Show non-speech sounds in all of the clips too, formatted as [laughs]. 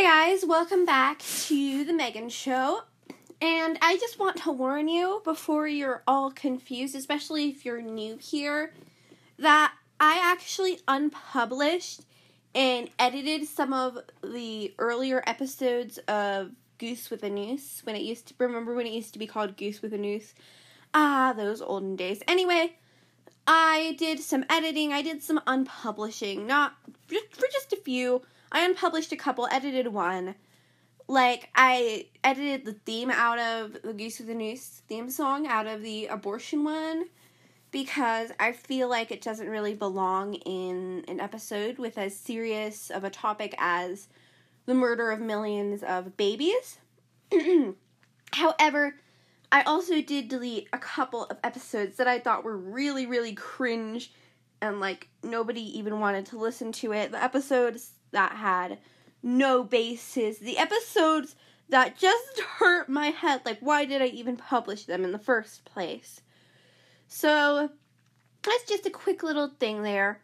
Hi, guys, welcome back to the Megan Show. And I just want to warn you before you're all confused, especially if you're new here, that I actually unpublished and edited some of the earlier episodes of Goose with a Noose when it used to remember when it used to be called Goose with a Noose. Ah, those olden days. Anyway, I did some editing, I did some unpublishing, not for just a few. I unpublished a couple, edited one. Like I edited the theme out of the Goose with the Noose theme song out of the abortion one because I feel like it doesn't really belong in an episode with as serious of a topic as the murder of millions of babies. [clears throat] However, I also did delete a couple of episodes that I thought were really, really cringe and like nobody even wanted to listen to it. The episodes that had no basis, the episodes that just [laughs] hurt my head. Like, why did I even publish them in the first place? So, that's just a quick little thing there.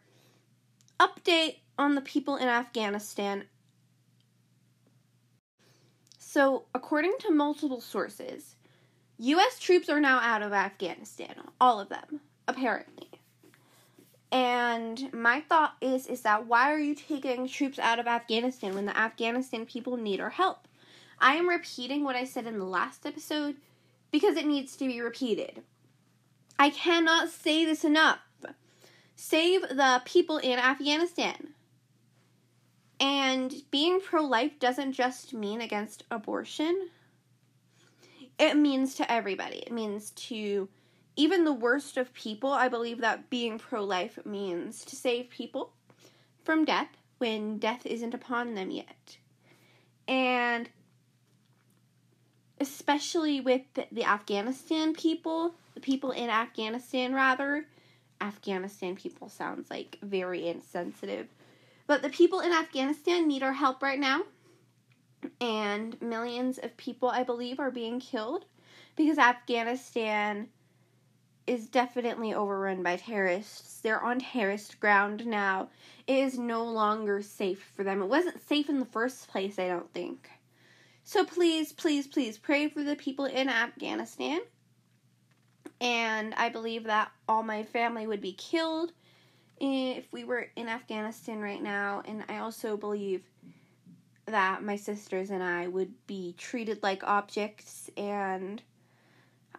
Update on the people in Afghanistan. So, according to multiple sources, US troops are now out of Afghanistan. All of them, apparently. And my thought is is that why are you taking troops out of Afghanistan when the Afghanistan people need our help? I am repeating what I said in the last episode because it needs to be repeated. I cannot say this enough. Save the people in Afghanistan. And being pro life doesn't just mean against abortion, it means to everybody. It means to even the worst of people. I believe that being pro life means to save people from death when death isn't upon them yet. And especially with the Afghanistan people, the people in Afghanistan, rather. Afghanistan people sounds like very insensitive. But the people in Afghanistan need our help right now. And millions of people, I believe, are being killed because Afghanistan is definitely overrun by terrorists. They're on terrorist ground now. It is no longer safe for them. It wasn't safe in the first place, I don't think. So please, please, please pray for the people in Afghanistan. And I believe that all my family would be killed if we were in Afghanistan right now. And I also believe that my sisters and I would be treated like objects. And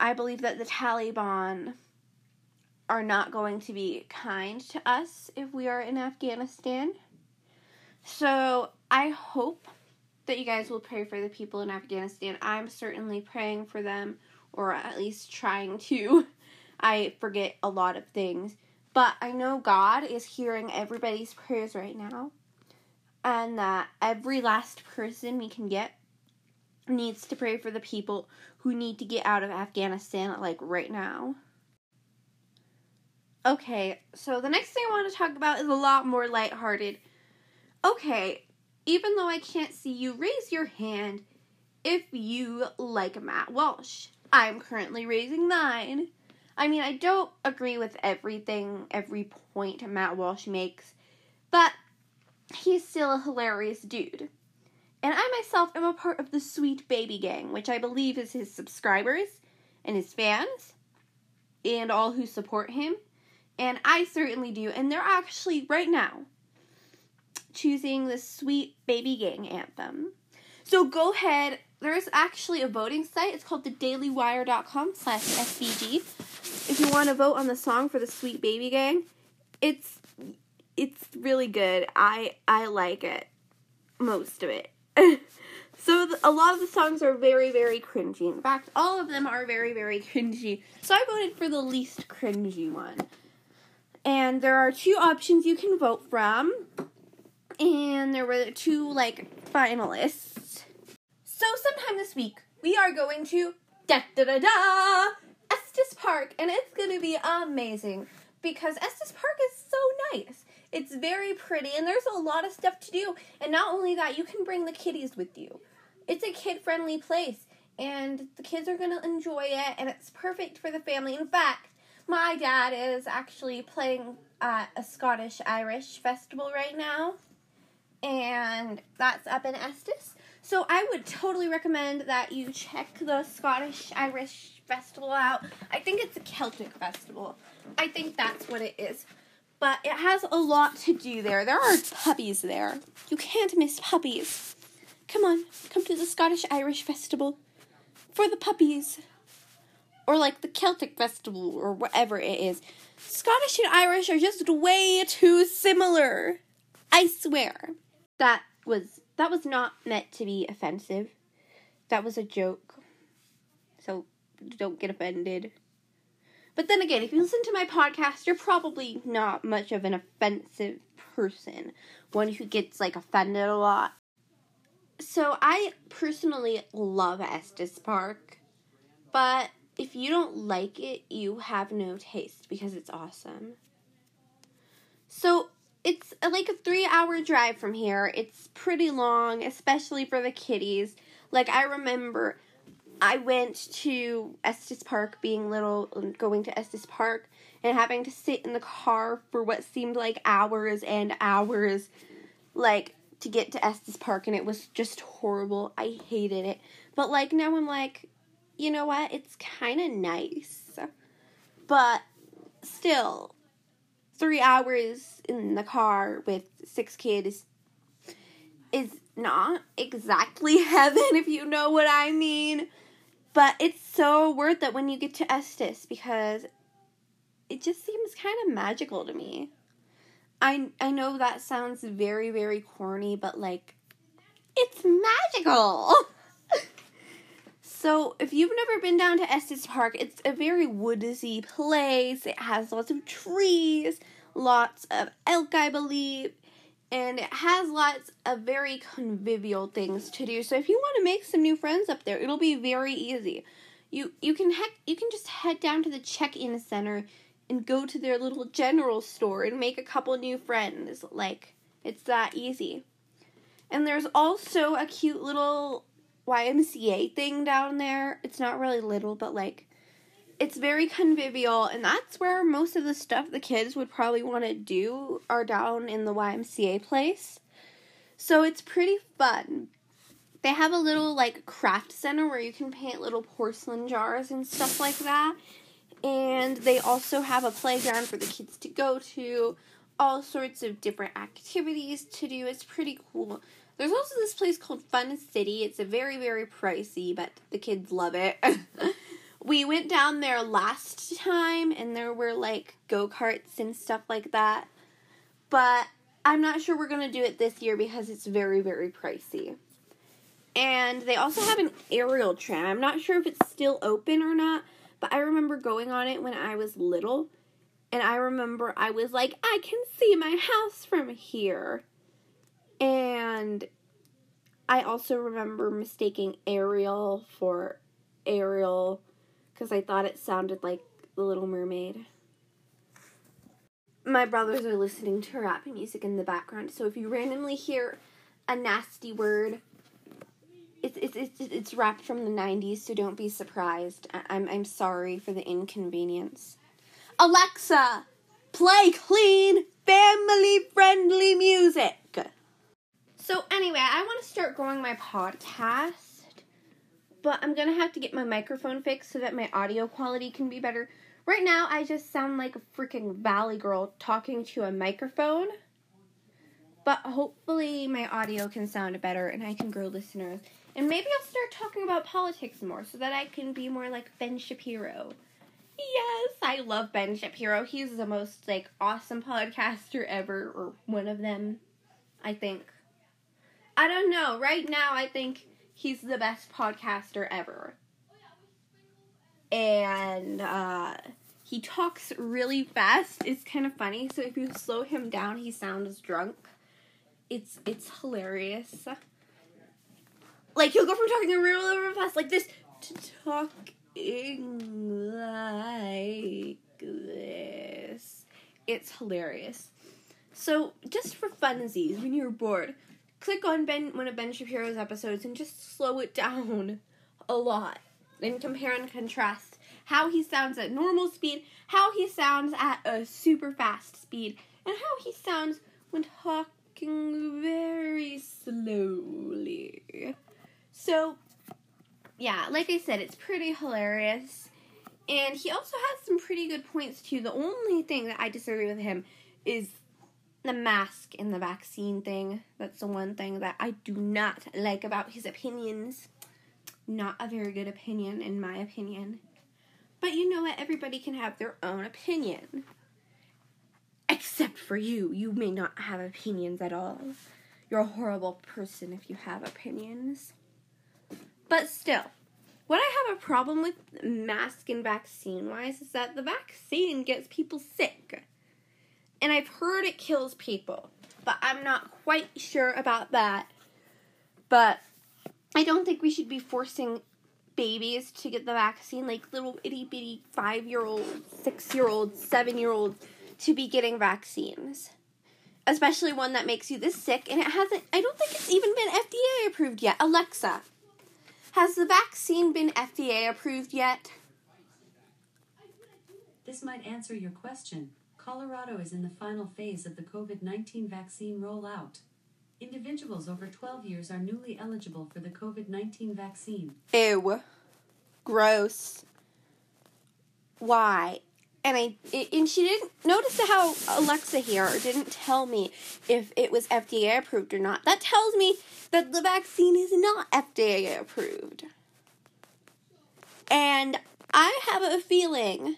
I believe that the Taliban are not going to be kind to us if we are in Afghanistan. So I hope that you guys will pray for the people in Afghanistan. I'm certainly praying for them, or at least trying to. [laughs] I forget a lot of things. But I know God is hearing everybody's prayers right now. And that every last person we can get needs to pray for the people who need to get out of Afghanistan, like right now. Okay, so the next thing I want to talk about is a lot more lighthearted. Okay, even though I can't see you, raise your hand if you like Matt Walsh. I'm currently raising mine. I mean, I don't agree with everything, every point Matt Walsh makes, but he's still a hilarious dude. And I myself am a part of the Sweet Baby Gang, which I believe is his subscribers and his fans and all who support him. And I certainly do. And they're actually, right now, choosing the Sweet Baby Gang anthem. So go ahead. There's actually a voting site. It's called thedailywire.com slash SBG. If you want to vote on the song for the Sweet Baby Gang, it's it's really good. I I like it. Most of it. [laughs] so a lot of the songs are very very cringy. In fact, all of them are very very cringy. So I voted for the least cringy one. And there are two options you can vote from and there were two like finalists. So sometime this week we are going to da da da da Estes Park, and it's gonna be amazing because Estes Park is so nice. It's very pretty, and there's a lot of stuff to do. And not only that, you can bring the kiddies with you. It's a kid friendly place, and the kids are gonna enjoy it, and it's perfect for the family. In fact, my dad is actually playing at a Scottish Irish festival right now and that's up in Estes. So I would totally recommend that you check the Scottish Irish Festival out. I think it's a Celtic festival. I think that's what it is. But it has a lot to do there. There are puppies there. You can't miss puppies. Come on, come to the Scottish Irish Festival for the puppies. Or like the Celtic Festival or whatever it is. Scottish and Irish are just way too similar. I swear. That was that was not meant to be offensive. That was a joke. So don't get offended. But then again, if you listen to my podcast, you're probably not much of an offensive person, one who gets like offended a lot. So I personally love Estes Park, but if you don't like it, you have no taste because it's awesome. So it's uh, like a three hour drive from here. It's pretty long, especially for the kiddies. Like I remember I went to Estes Park being little, and going to Estes Park and having to sit in the car for what seemed like hours and hours, like to get to Estes Park, and it was just horrible. I hated it. But like now I'm like, you know what? It's kind of nice. But still, three hours in the car with six kids is not exactly [laughs] heaven, if you know what I mean. But it's so worth it when you get to Estes because it just seems kind of magical to me. I I know that sounds very very corny, but like it's magical. [laughs] so, if you've never been down to Estes Park, it's a very woodsy place. It has lots of trees, lots of elk, I believe and it has lots of very convivial things to do. So if you want to make some new friends up there, it'll be very easy. You you can heck you can just head down to the check-in center and go to their little general store and make a couple new friends. Like it's that easy. And there's also a cute little YMCA thing down there. It's not really little, but like it's very convivial and that's where most of the stuff the kids would probably want to do are down in the YMCA place. So it's pretty fun. They have a little like craft center where you can paint little porcelain jars and stuff like that. And they also have a playground for the kids to go to, all sorts of different activities to do. It's pretty cool. There's also this place called Fun City. It's a very very pricey, but the kids love it. [laughs] we went down there last time and there were like go karts and stuff like that. But I'm not sure we're going to do it this year because it's very, very pricey. And they also have an aerial tram. I'm not sure if it's still open or not, but I remember going on it when I was little. And I remember I was like, I can see my house from here. And I also remember mistaking aerial for Ariel because I thought it sounded like The Little Mermaid. My brothers are listening to rap music in the background, so if you randomly hear a nasty word, it's it's it's, it's rap from the '90s, so don't be surprised. I- I'm I'm sorry for the inconvenience. Alexa, play clean, family-friendly music. So anyway, I want to start growing my podcast but I'm gonna have to get my microphone fixed so that my audio quality can be better. Right now, I just sound like a freaking valley girl talking to a microphone. But hopefully, my audio can sound better and I can grow listeners. And maybe I'll start talking about politics more so that I can be more like Ben Shapiro. Yes, I love Ben Shapiro. He's the most like awesome podcaster ever, or one of them, I think. I don't know. Right now, I think he's the best podcaster ever. And uh, he talks really fast. It's kind of funny. So if you slow him down, he sounds drunk. It's it's hilarious. Like he'll go from talking really, really fast like this to talking like this. It's hilarious. So just for funsies, when you're bored, click on Ben one of Ben Shapiro's episodes and just slow it down a lot and compare and contrast how he sounds at normal speed, how he sounds at a super fast speed, and how he sounds when talking very slowly. So, yeah, like I said, it's pretty hilarious. And he also has some pretty good points too. The only thing that I disagree with him is the mask and the vaccine thing. That's the one thing that I do not like about his opinions. Not a very good opinion, in my opinion. But you know what? Everybody can have their own opinion. Except for you. You may not have opinions at all. You're a horrible person if you have opinions. But still, what I have a problem with mask and vaccine wise is that the vaccine gets people sick. And I've heard it kills people, but I'm not quite sure about that. But I don't think we should be forcing babies to get the vaccine, like little itty bitty five year olds, six year olds, seven year olds, to be getting vaccines. Especially one that makes you this sick, and it hasn't, I don't think it's even been FDA approved yet. Alexa, has the vaccine been FDA approved yet? This might answer your question. Colorado is in the final phase of the COVID 19 vaccine rollout. Individuals over 12 years are newly eligible for the COVID 19 vaccine. Ew. Gross. Why? And I and she didn't notice how Alexa here didn't tell me if it was FDA approved or not. That tells me that the vaccine is not FDA approved. And I have a feeling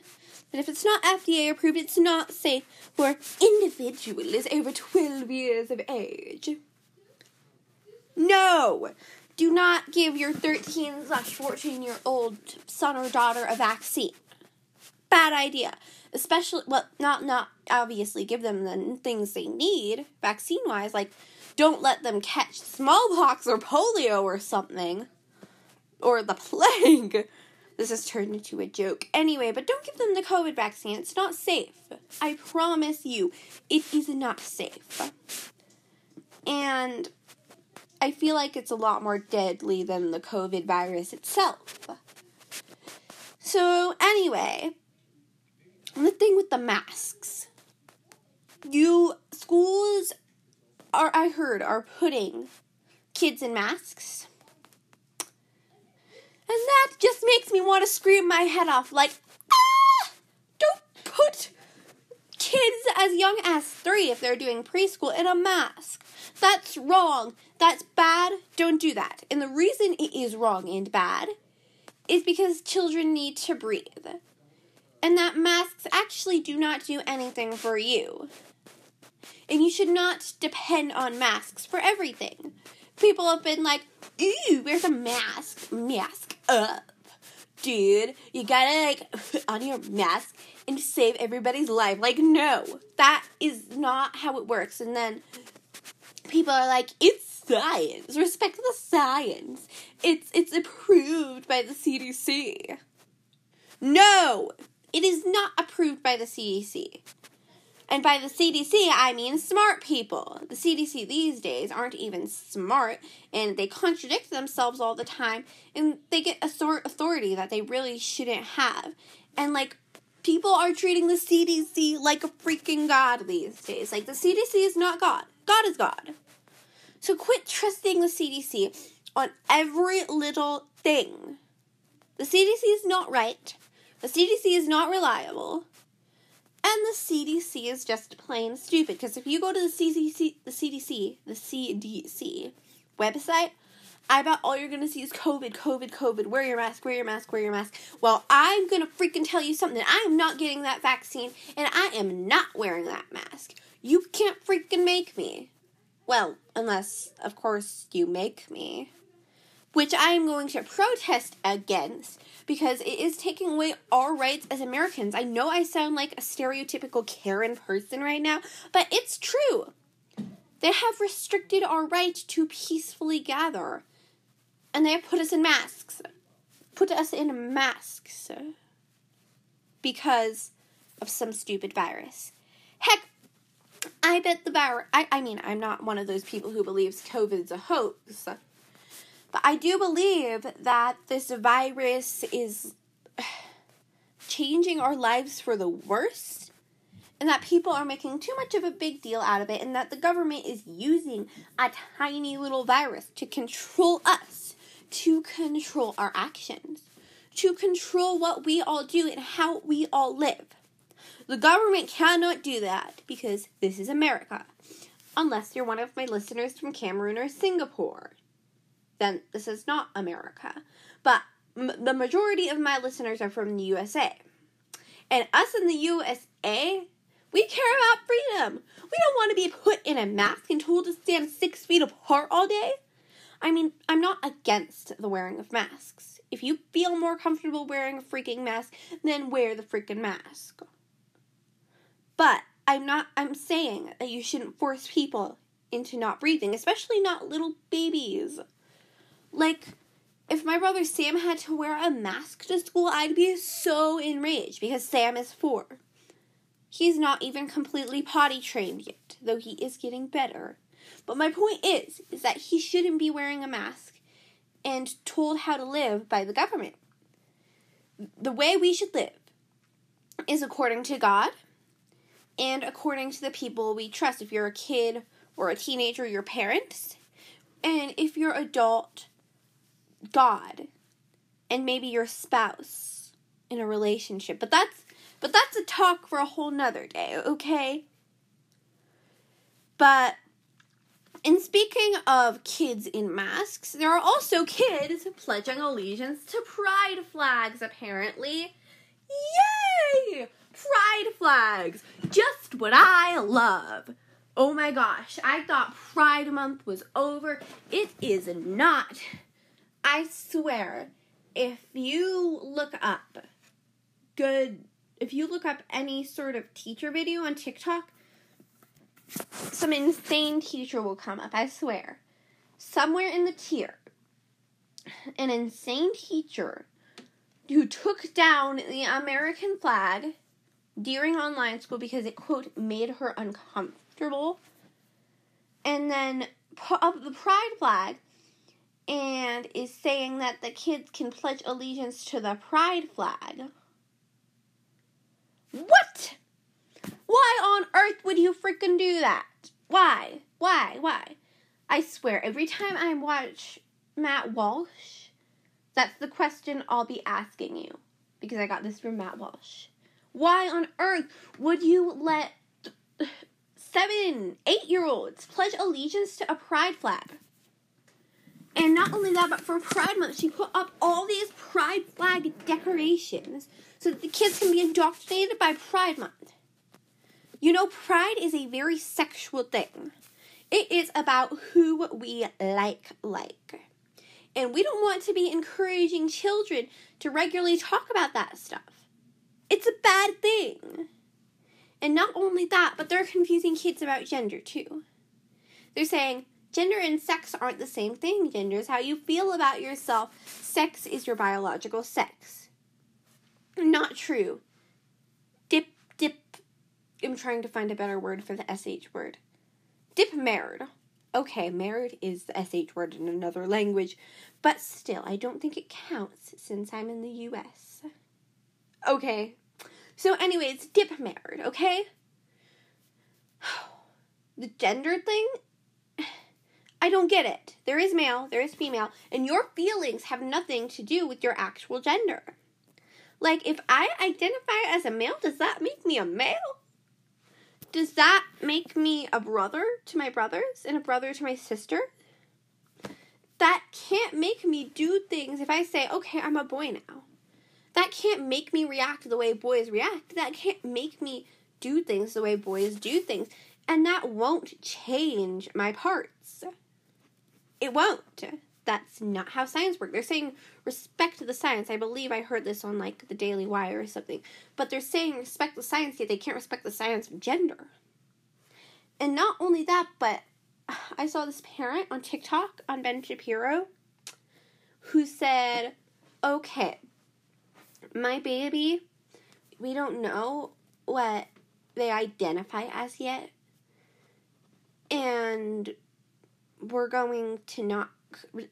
that if it's not FDA approved, it's not safe for individuals over 12 years of age. No! Do not give your 13 slash 14 year old son or daughter a vaccine. Bad idea. Especially, well, not, not obviously give them the things they need, vaccine wise, like don't let them catch smallpox or polio or something. Or the [laughs] plague. This has turned into a joke. Anyway, but don't give them the COVID vaccine. It's not safe. I promise you, it is not safe. And I feel like it's a lot more deadly than the COVID virus itself. So, anyway, the thing with the masks. You, schools are, I heard, are putting kids in masks. And that just makes me want to scream my head off like, ah! Don't put kids as young as three if they're doing preschool in a mask. That's wrong. That's bad. Don't do that. And the reason it is wrong and bad is because children need to breathe. And that masks actually do not do anything for you. And you should not depend on masks for everything. People have been like, ooh, where's a mask? Mask up. Dude, you gotta like [laughs] put on your mask and save everybody's life. Like, no, that is not how it works. And then people are like, it's science. Respect the science. It's it's approved by the CDC. No, it is not approved by the CDC. And by the CDC, I mean smart people. The CDC these days aren't even smart and they contradict themselves all the time and they get a sort authority that they really shouldn't have. And like people are treating the CDC like a freaking god these days. Like the CDC is not God. God is God. So quit trusting the CDC on every little thing. The CDC is not right. The CDC is not reliable. And the CDC is just plain stupid because if you go to the CDC, the CDC, the CDC website, I bet all you're gonna see is COVID, COVID, COVID. Wear your mask, wear your mask, wear your mask. Well, I'm gonna freaking tell you something. I am not getting that vaccine, and I am not wearing that mask. You can't freaking make me. Well, unless, of course, you make me. Which I am going to protest against because it is taking away our rights as Americans. I know I sound like a stereotypical Karen person right now, but it's true. They have restricted our right to peacefully gather. And they have put us in masks. Put us in masks. Because of some stupid virus. Heck, I bet the virus. I, I mean, I'm not one of those people who believes COVID's a hoax. But I do believe that this virus is [sighs] changing our lives for the worst and that people are making too much of a big deal out of it, and that the government is using a tiny little virus to control us, to control our actions, to control what we all do and how we all live. The government cannot do that because this is America. Unless you're one of my listeners from Cameroon or Singapore, then this is not America. But m- the majority of my listeners are from the USA. And us in the USA, we care about freedom. We don't want to be put in a mask and told to stand six feet apart all day. I mean, I'm not against the wearing of masks. If you feel more comfortable wearing a freaking mask, then wear the freaking mask. But I'm not, I'm saying that you shouldn't force people into not breathing, especially not little babies. Like, if my brother Sam had to wear a mask to school, I'd be so enraged because Sam is four. He's not even completely potty trained yet, though he is getting better. But my point is, is that he shouldn't be wearing a mask and told how to live by the government. The way we should live is according to God and according to the people we trust. If you're a kid or a teenager, your parents, and if you're adult, God, and maybe your spouse in a relationship. But that's but that's a talk for a whole nother day, okay? But in speaking of kids in masks, there are also kids pledging allegiance to pride flags, apparently. Yay! Pride flags! Just what I love. Oh my gosh, I thought Pride Month was over. It is not. I swear, if you look up good, if you look up any sort of teacher video on TikTok, some insane teacher will come up, I swear. Somewhere in the tier, an insane teacher who took down the American flag during online school because it, quote, made her uncomfortable, and then put up the pride flag and is saying that the kids can pledge allegiance to the pride flag. What? Why on earth would you freaking do that? Why? Why? Why? I swear, every time I watch Matt Walsh, that's the question I'll be asking you. Because I got this from Matt Walsh. Why on earth would you let seven, eight year olds pledge allegiance to a pride flag? And not only that, but for Pride Month, she put up all these Pride flag decorations so that the kids can be indoctrinated by Pride Month. You know, pride is a very sexual thing. It is about who we like like. And we don't want to be encouraging children to regularly talk about that stuff. It's a bad thing. And not only that, but they're confusing kids about gender too. They're saying gender and sex aren't the same thing. Gender is how you feel about yourself, sex is your biological sex. Not true. Dip, dip. I'm trying to find a better word for the SH word. Dip married. Okay, married is the SH word in another language, but still, I don't think it counts since I'm in the US. Okay. So, anyways, dip married, okay? [sighs] The gender thing? I don't get it. There is male, there is female, and your feelings have nothing to do with your actual gender. Like, if I identify as a male, does that make me a male? Does that make me a brother to my brothers and a brother to my sister? That can't make me do things if I say, okay, I'm a boy now. That can't make me react the way boys react. That can't make me do things the way boys do things. And that won't change my parts. It won't. That's not how science works. They're saying respect the science. I believe I heard this on like the Daily Wire or something. But they're saying respect the science, yet they can't respect the science of gender. And not only that, but [sighs] I saw this parent on TikTok on Ben Shapiro who said, okay, my baby, we don't know what they identify as yet. And we're going to not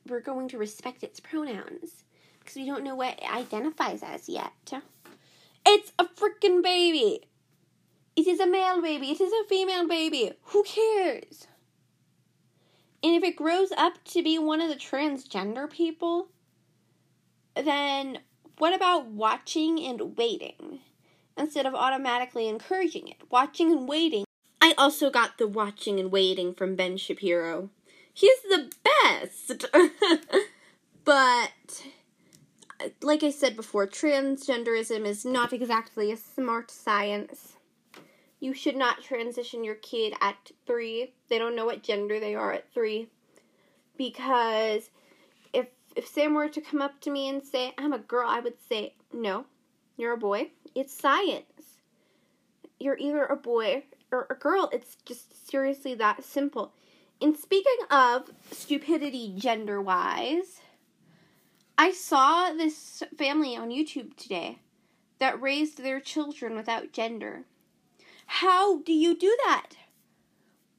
we're going to respect its pronouns because we don't know what it identifies as yet. It's a freaking baby. It is a male baby. It is a female baby. Who cares? And if it grows up to be one of the transgender people, then what about watching and waiting instead of automatically encouraging it? Watching and waiting. I also got the watching and waiting from Ben Shapiro. He's the best! [laughs] but, like I said before, transgenderism is not exactly a smart science. You should not transition your kid at three. They don't know what gender they are at three. Because if if Sam were to come up to me and say, I'm a girl, I would say, No, you're a boy. It's science. You're either a boy or a girl. It's just seriously that simple. And speaking of stupidity gender wise, I saw this family on YouTube today that raised their children without gender. How do you do that?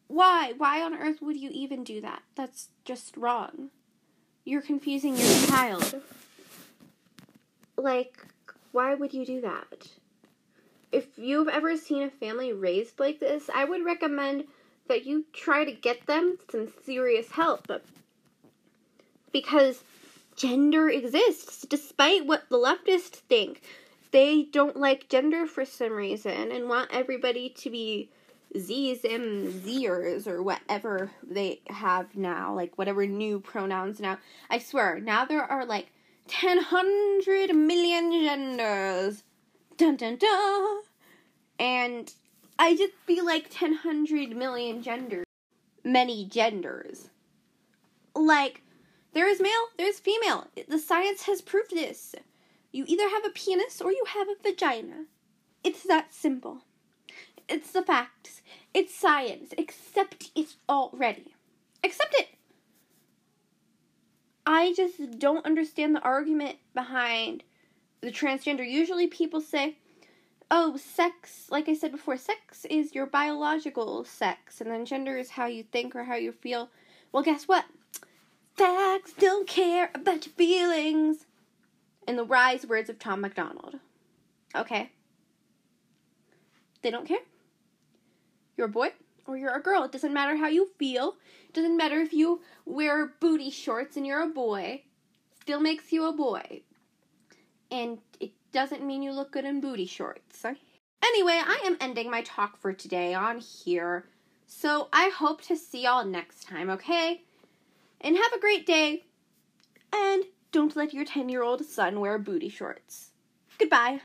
Why? Why on earth would you even do that? That's just wrong. You're confusing your child. Like, why would you do that? If you've ever seen a family raised like this, I would recommend that you try to get them some serious help. But because gender exists, despite what the leftists think they don't like gender for some reason and want everybody to be Z's and Zers or whatever they have now, like whatever new pronouns now. I swear, now there are like 10 hundred million genders. Dun dun dun. And I just feel like 10 hundred million genders. Many genders. Like, there is male, there's female. The science has proved this. You either have a penis or you have a vagina. It's that simple. It's the facts. It's science. Accept it already. Accept it. I just don't understand the argument behind the transgender. Usually people say, oh, sex, like I said before, sex is your biological sex, and then gender is how you think or how you feel. Well, guess what? Facts don't care about your feelings in the wise words of Tom MacDonald. Okay? They don't care. You're a boy or you're a girl. It doesn't matter how you feel. It doesn't matter if you wear booty shorts and you're a boy. Still makes you a boy. And it doesn't mean you look good in booty shorts. Anyway, I am ending my talk for today on here. So I hope to see y'all next time, okay? And have a great day. And don't let your 10 year old son wear booty shorts. Goodbye.